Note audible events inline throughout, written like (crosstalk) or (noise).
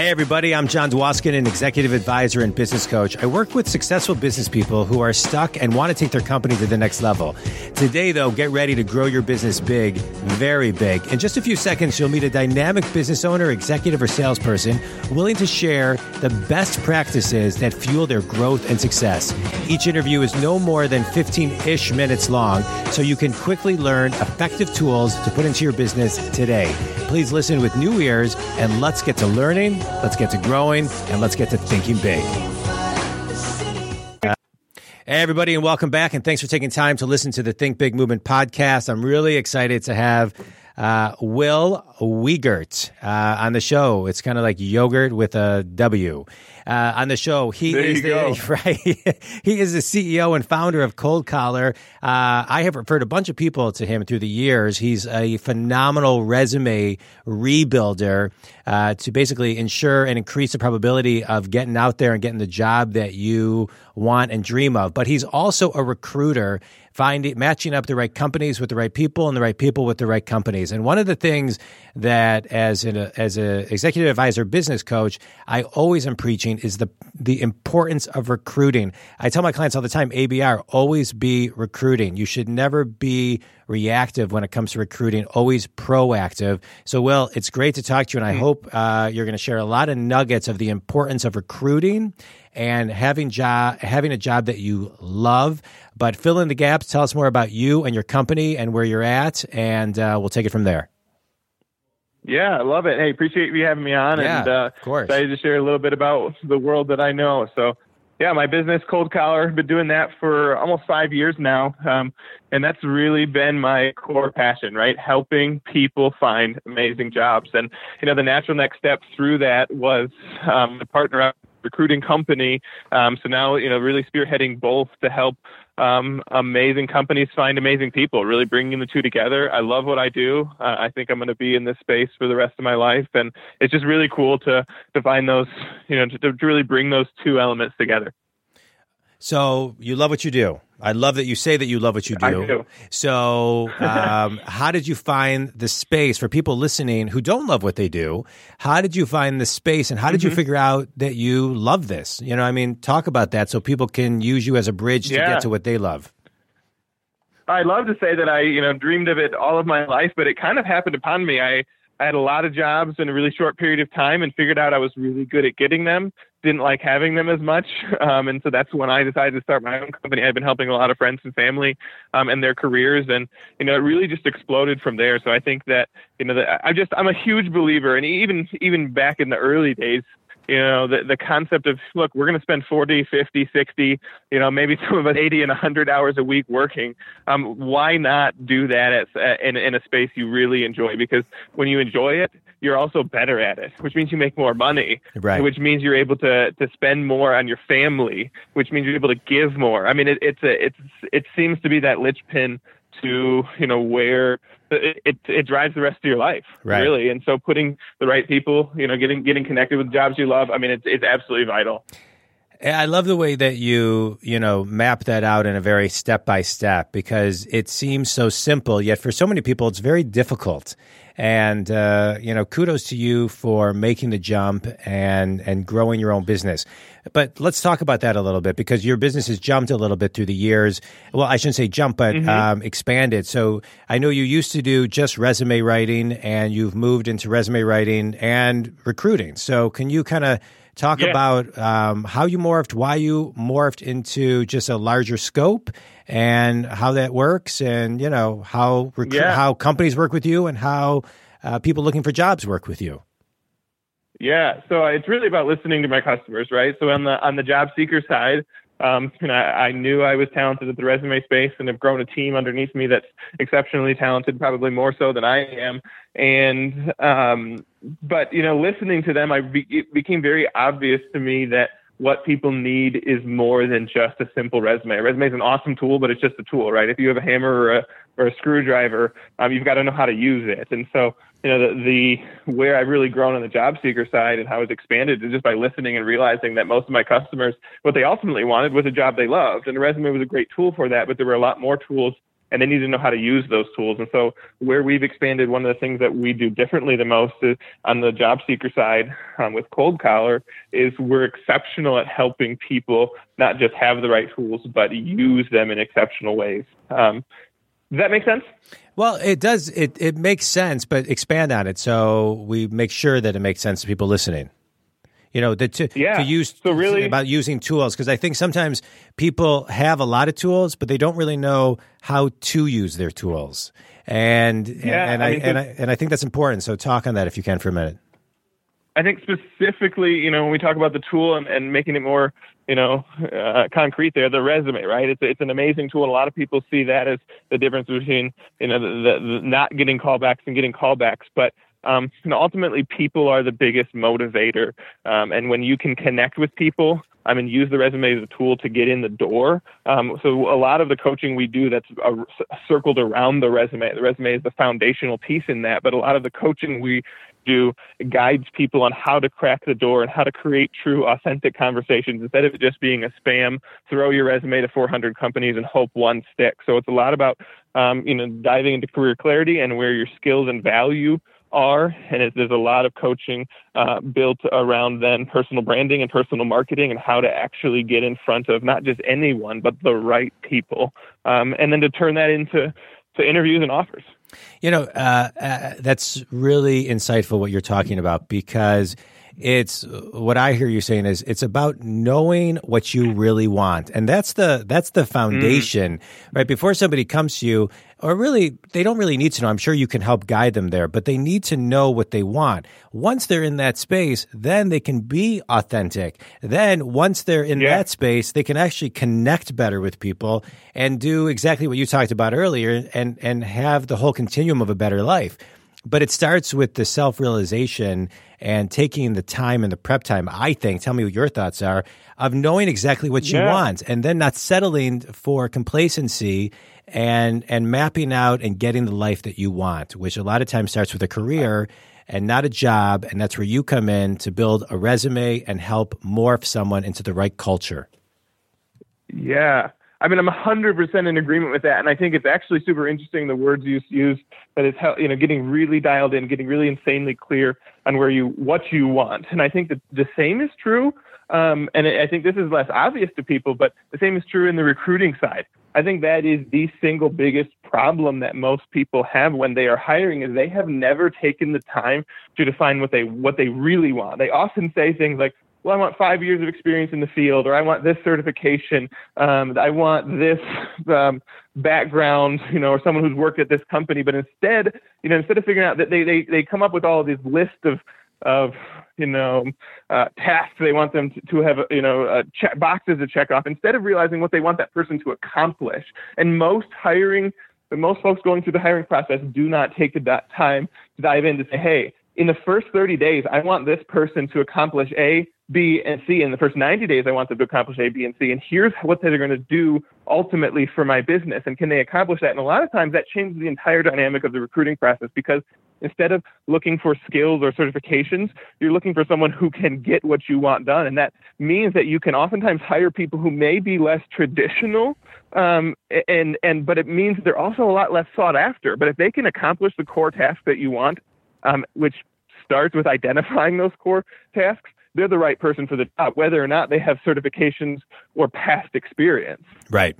Hey, everybody, I'm John Dwoskin, an executive advisor and business coach. I work with successful business people who are stuck and want to take their company to the next level. Today, though, get ready to grow your business big, very big. In just a few seconds, you'll meet a dynamic business owner, executive, or salesperson willing to share the best practices that fuel their growth and success. Each interview is no more than 15 ish minutes long, so you can quickly learn effective tools to put into your business today. Please listen with new ears and let's get to learning let's get to growing, and let's get to thinking big. Hey, everybody, and welcome back. And thanks for taking time to listen to the Think Big Movement podcast. I'm really excited to have uh, Will Wegert uh, on the show. It's kind of like yogurt with a W uh, on the show. He there is the, (laughs) right. he is the CEO and founder of Cold Collar. Uh, I have referred a bunch of people to him through the years. He's a phenomenal resume rebuilder uh, to basically ensure and increase the probability of getting out there and getting the job that you want and dream of. But he's also a recruiter finding matching up the right companies with the right people and the right people with the right companies. And one of the things that as an as an executive advisor business coach, I always am preaching is the the importance of recruiting. I tell my clients all the time, ABR, always be recruiting. You should never be reactive when it comes to recruiting, always proactive. So, Will, it's great to talk to you, and I mm-hmm. hope uh, you're going to share a lot of nuggets of the importance of recruiting and having job having a job that you love. But fill in the gaps. Tell us more about you and your company and where you're at, and uh, we'll take it from there. Yeah, I love it. Hey, appreciate you having me on, yeah, and uh, of course, excited to share a little bit about the world that I know. So, yeah, my business, Cold Collar, been doing that for almost five years now, um, and that's really been my core passion, right? Helping people find amazing jobs, and you know, the natural next step through that was um, to partner up recruiting company. Um, so now, you know, really spearheading both to help um, amazing companies find amazing people, really bringing the two together. I love what I do. Uh, I think I'm going to be in this space for the rest of my life. And it's just really cool to, to find those, you know, to, to really bring those two elements together. So you love what you do. I love that you say that you love what you do. do. So, um, (laughs) how did you find the space for people listening who don't love what they do? How did you find the space, and how did mm-hmm. you figure out that you love this? You know, I mean, talk about that so people can use you as a bridge yeah. to get to what they love. I love to say that I, you know, dreamed of it all of my life, but it kind of happened upon me. I I had a lot of jobs in a really short period of time and figured out I was really good at getting them. Didn't like having them as much. (laughs) Um, and so that's when I decided to start my own company. I've been helping a lot of friends and family um, and their careers. And, you know, it really just exploded from there. So I think that, you know, that I just, I'm a huge believer. And even, even back in the early days, you know the the concept of look we're going to spend 40 50 60 you know maybe some of us 80 and 100 hours a week working. Um why not do that as, uh, in in a space you really enjoy? Because when you enjoy it you're also better at it which means you make more money right. which means you're able to to spend more on your family which means you're able to give more. I mean it, it's a it's it seems to be that linchpin to you know where it, it, it drives the rest of your life right. really and so putting the right people you know getting getting connected with jobs you love i mean it's it's absolutely vital I love the way that you, you know, map that out in a very step by step because it seems so simple, yet for so many people it's very difficult. And uh, you know, kudos to you for making the jump and and growing your own business. But let's talk about that a little bit because your business has jumped a little bit through the years. Well, I shouldn't say jump, but mm-hmm. um, expanded. So I know you used to do just resume writing, and you've moved into resume writing and recruiting. So can you kind of talk yeah. about um, how you morphed, why you morphed into just a larger scope, and how that works, and you know how recru- yeah. how companies work with you, and how uh, people looking for jobs work with you. Yeah, so it's really about listening to my customers, right? So on the on the job seeker side, um, and I, I knew I was talented at the resume space and have grown a team underneath me that's exceptionally talented, probably more so than I am. And, um, but, you know, listening to them, I be, it became very obvious to me that what people need is more than just a simple resume. A resume is an awesome tool, but it's just a tool, right? If you have a hammer or a, or a screwdriver, um, you've got to know how to use it. And so, you know, the, the where I've really grown on the job seeker side and how it's expanded is just by listening and realizing that most of my customers, what they ultimately wanted was a job they loved, and the resume was a great tool for that. But there were a lot more tools and they need to know how to use those tools. And so, where we've expanded, one of the things that we do differently the most is, on the job seeker side um, with Cold Collar is we're exceptional at helping people not just have the right tools, but use them in exceptional ways. Um, does that make sense? Well, it does. It it makes sense, but expand on it so we make sure that it makes sense to people listening. You know, the to, yeah. to use so really about using tools because I think sometimes people have a lot of tools, but they don't really know how to use their tools. And yeah, and, and I, I mean, and I and I think that's important. So talk on that if you can for a minute. I think specifically, you know, when we talk about the tool and, and making it more, you know, uh, concrete there, the resume, right? It's it's an amazing tool. And a lot of people see that as the difference between, you know, the, the, the not getting callbacks and getting callbacks. But um, know, ultimately, people are the biggest motivator. Um, and when you can connect with people, I mean, use the resume as a tool to get in the door. Um, so a lot of the coaching we do that's circled around the resume. The resume is the foundational piece in that, but a lot of the coaching we do guides people on how to crack the door and how to create true, authentic conversations instead of it just being a spam. Throw your resume to 400 companies and hope one sticks. So it's a lot about um, you know diving into career clarity and where your skills and value are, and there's a lot of coaching uh, built around then personal branding and personal marketing and how to actually get in front of not just anyone but the right people, um, and then to turn that into to interviews and offers. You know, uh, uh, that's really insightful what you're talking about because it's what I hear you saying is it's about knowing what you really want, and that's the that's the foundation, mm. right? Before somebody comes to you, or really they don't really need to know. I'm sure you can help guide them there, but they need to know what they want. Once they're in that space, then they can be authentic. Then once they're in yeah. that space, they can actually connect better with people and do exactly what you talked about earlier, and and have the whole continuum of a better life. But it starts with the self realization and taking the time and the prep time, I think, tell me what your thoughts are, of knowing exactly what you yeah. want and then not settling for complacency and and mapping out and getting the life that you want, which a lot of times starts with a career and not a job. And that's where you come in to build a resume and help morph someone into the right culture. Yeah. I mean, I'm 100% in agreement with that, and I think it's actually super interesting the words you use that it's you know getting really dialed in, getting really insanely clear on where you what you want. And I think that the same is true, um, and I think this is less obvious to people, but the same is true in the recruiting side. I think that is the single biggest problem that most people have when they are hiring is they have never taken the time to define what they what they really want. They often say things like, well, I want five years of experience in the field, or I want this certification, um, I want this um, background, you know, or someone who's worked at this company. But instead, you know, instead of figuring out that they they they come up with all these lists of of you know uh, tasks they want them to, to have you know uh, check boxes to check off instead of realizing what they want that person to accomplish. And most hiring, most folks going through the hiring process do not take that time to dive in to say, hey, in the first 30 days, I want this person to accomplish A, B, and C. In the first 90 days, I want them to accomplish A, B, and C. And here's what they're going to do ultimately for my business. And can they accomplish that? And a lot of times that changes the entire dynamic of the recruiting process because instead of looking for skills or certifications, you're looking for someone who can get what you want done. And that means that you can oftentimes hire people who may be less traditional. Um, and, and, but it means they're also a lot less sought after. But if they can accomplish the core task that you want, um, which starts with identifying those core tasks, they're the right person for the job, whether or not they have certifications or past experience. Right.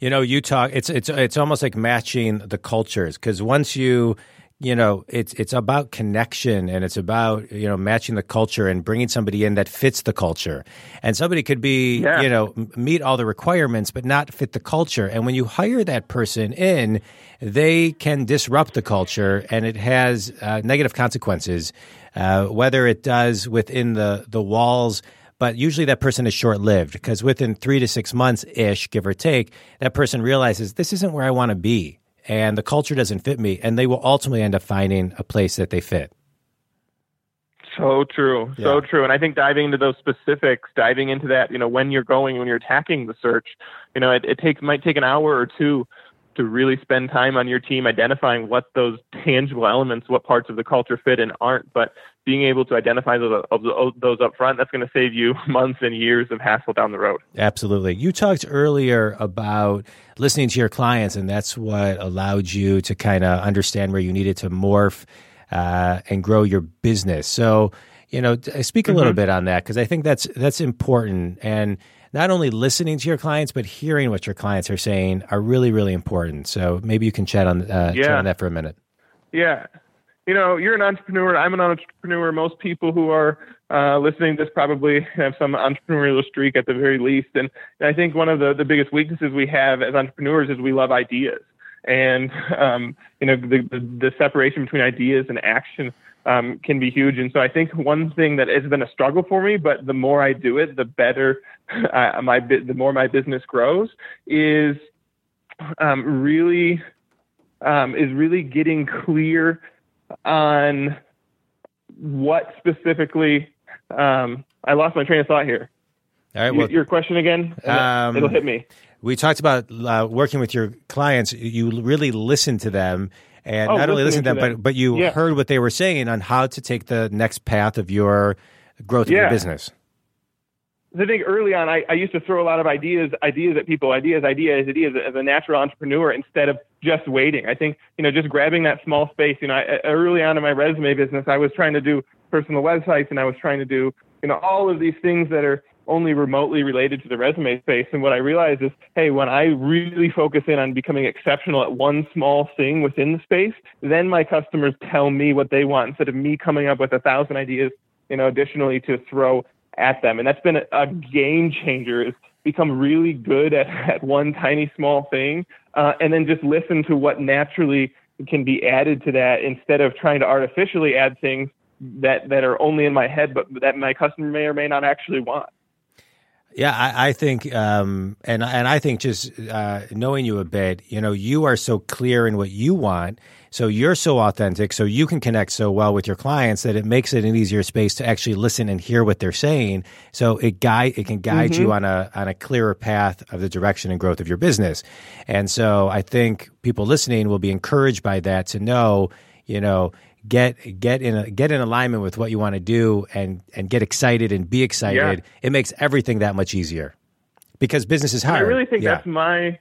You know, you talk. It's it's it's almost like matching the cultures because once you you know it's it's about connection and it's about you know matching the culture and bringing somebody in that fits the culture. And somebody could be yeah. you know meet all the requirements but not fit the culture. And when you hire that person in they can disrupt the culture and it has uh, negative consequences uh, whether it does within the the walls. But usually that person is short lived because within three to six months ish, give or take, that person realizes this isn't where I want to be and the culture doesn't fit me, and they will ultimately end up finding a place that they fit. So true, yeah. so true. And I think diving into those specifics, diving into that, you know, when you're going, when you're attacking the search, you know, it, it takes might take an hour or two to really spend time on your team identifying what those tangible elements, what parts of the culture fit and aren't, but being able to identify those, those up front, that's going to save you (laughs) months and years of hassle down the road. Absolutely. You talked earlier about listening to your clients, and that's what allowed you to kind of understand where you needed to morph uh, and grow your business. So, you know, speak a mm-hmm. little bit on that because I think that's that's important. And not only listening to your clients, but hearing what your clients are saying are really, really important. So maybe you can chat on uh, yeah. chat on that for a minute. Yeah, you know, you're an entrepreneur. I'm an entrepreneur. Most people who are uh, listening to this probably have some entrepreneurial streak at the very least. And, and I think one of the, the biggest weaknesses we have as entrepreneurs is we love ideas. And, um, you know, the, the, the separation between ideas and action um, can be huge. And so I think one thing that has been a struggle for me, but the more I do it, the better (laughs) uh, my the more my business grows, is um, really um, is really getting clear on what specifically. Um, I lost my train of thought here. All right. Well, your question again? Um, it'll hit me. We talked about uh, working with your clients. You really listen to them, and oh, not only listen to them, to them, but but you yeah. heard what they were saying on how to take the next path of your growth yeah. of your business. I think early on, I, I used to throw a lot of ideas, ideas at people, ideas, ideas, ideas as a natural entrepreneur instead of just waiting. I think, you know, just grabbing that small space, you know, I, early on in my resume business, I was trying to do personal websites and I was trying to do, you know, all of these things that are only remotely related to the resume space. And what I realized is, hey, when I really focus in on becoming exceptional at one small thing within the space, then my customers tell me what they want instead of me coming up with a thousand ideas, you know, additionally to throw at them. And that's been a, game changer is become really good at, (laughs) at one tiny small thing uh, and then just listen to what naturally can be added to that instead of trying to artificially add things that, that are only in my head but that my customer may or may not actually want. Yeah, I, I think, um, and and I think just uh, knowing you a bit, you know, you are so clear in what you want, so you're so authentic, so you can connect so well with your clients that it makes it an easier space to actually listen and hear what they're saying. So it guide it can guide mm-hmm. you on a on a clearer path of the direction and growth of your business. And so I think people listening will be encouraged by that to know, you know, get get in a, get in alignment with what you want to do and and get excited and be excited yeah. it makes everything that much easier because business is hard i really think yeah. that's my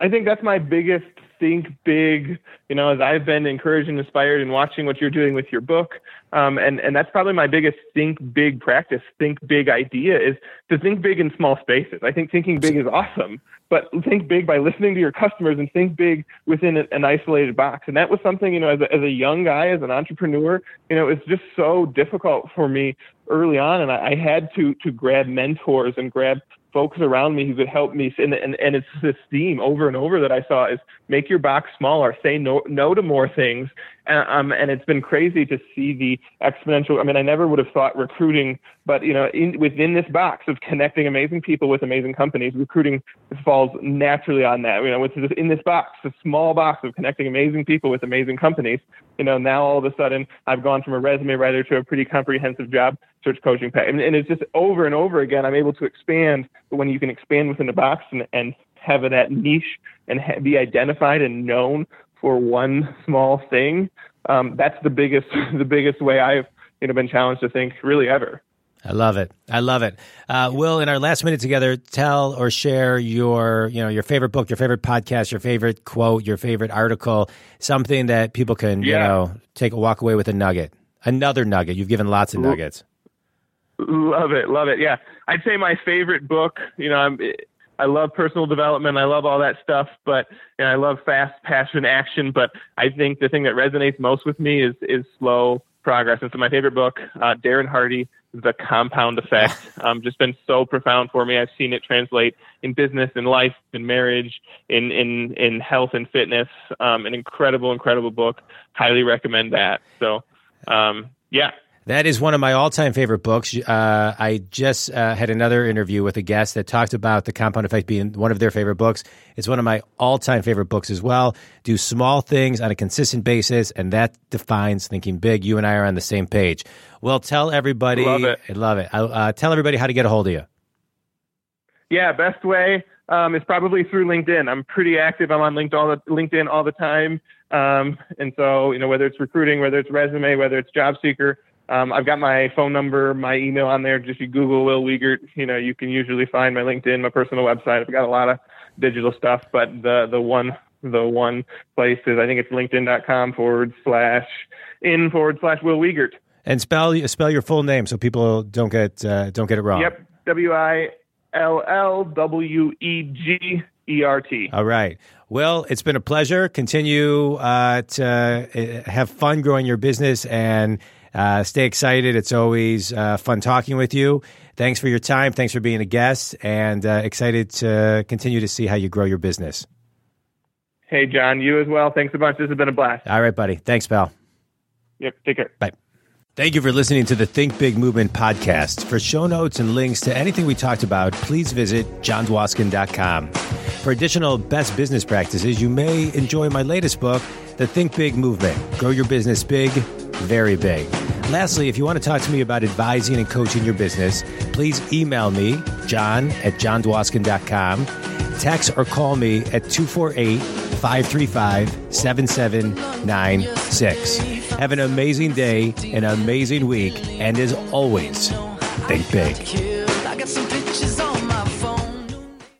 i think that's my biggest think big you know as i've been encouraged and inspired and watching what you're doing with your book um, and and that's probably my biggest think big practice think big idea is to think big in small spaces i think thinking big is awesome but think big by listening to your customers and think big within an isolated box. And that was something, you know, as a, as a young guy, as an entrepreneur, you know, it's just so difficult for me early on. And I, I had to, to grab mentors and grab folks around me who could help me. And, and, and it's this theme over and over that I saw is make your box smaller, say no, no to more things. And, um, and it's been crazy to see the exponential. I mean, I never would have thought recruiting, but you know, in, within this box of connecting amazing people with amazing companies, recruiting falls naturally on that. You know, with this, in this box, a small box of connecting amazing people with amazing companies. You know, now all of a sudden I've gone from a resume writer to a pretty comprehensive job search coaching pack. And, and it's just over and over again, I'm able to expand. But when you can expand within a box and, and have that niche and ha- be identified and known for one small thing, um, that's the biggest (laughs) the biggest way I've you know been challenged to think really ever. I love it. I love it. Uh, Will, in our last minute together, tell or share your, you know, your favorite book, your favorite podcast, your favorite quote, your favorite article, something that people can, yeah. you know, take a walk away with a nugget, another nugget. You've given lots of nuggets. Love it, love it. Yeah, I'd say my favorite book. You know, I'm, I love personal development. I love all that stuff, but and I love fast passion action. But I think the thing that resonates most with me is is slow progress. And so my favorite book, uh, Darren Hardy, The Compound Effect, (laughs) um, just been so profound for me. I've seen it translate in business, in life, in marriage, in in in health and fitness. Um, an incredible, incredible book. Highly recommend that. So, um, yeah, that is one of my all-time favorite books. Uh, I just uh, had another interview with a guest that talked about the Compound Effect being one of their favorite books. It's one of my all-time favorite books as well. Do small things on a consistent basis, and that defines thinking big. You and I are on the same page. Well, tell everybody. I love it. I love it. Uh, tell everybody how to get a hold of you. Yeah, best way um, is probably through LinkedIn. I'm pretty active. I'm on LinkedIn all the, LinkedIn all the time. Um, and so, you know, whether it's recruiting, whether it's resume, whether it's job seeker, um, I've got my phone number, my email on there. Just you Google Will Wegert, you know, you can usually find my LinkedIn, my personal website. I've got a lot of digital stuff, but the the one the one place is I think it's LinkedIn.com forward slash in forward slash Will Wegert. And spell spell your full name so people don't get uh, don't get it wrong. Yep, W I L L W E G E R T. All right. Well, it's been a pleasure. Continue uh, to uh, have fun growing your business and uh, stay excited. It's always uh, fun talking with you. Thanks for your time. Thanks for being a guest, and uh, excited to continue to see how you grow your business. Hey, John, you as well. Thanks a bunch. This has been a blast. All right, buddy. Thanks, pal. Yep. Take care. Bye. Thank you for listening to the Think Big Movement podcast. For show notes and links to anything we talked about, please visit johndwoskin.com. For additional best business practices, you may enjoy my latest book, The Think Big Movement Grow Your Business Big, Very Big. Lastly, if you want to talk to me about advising and coaching your business, please email me, john at johndwoskin.com, text or call me at 248 535 7796. Have an amazing day, an amazing week, and as always, think big.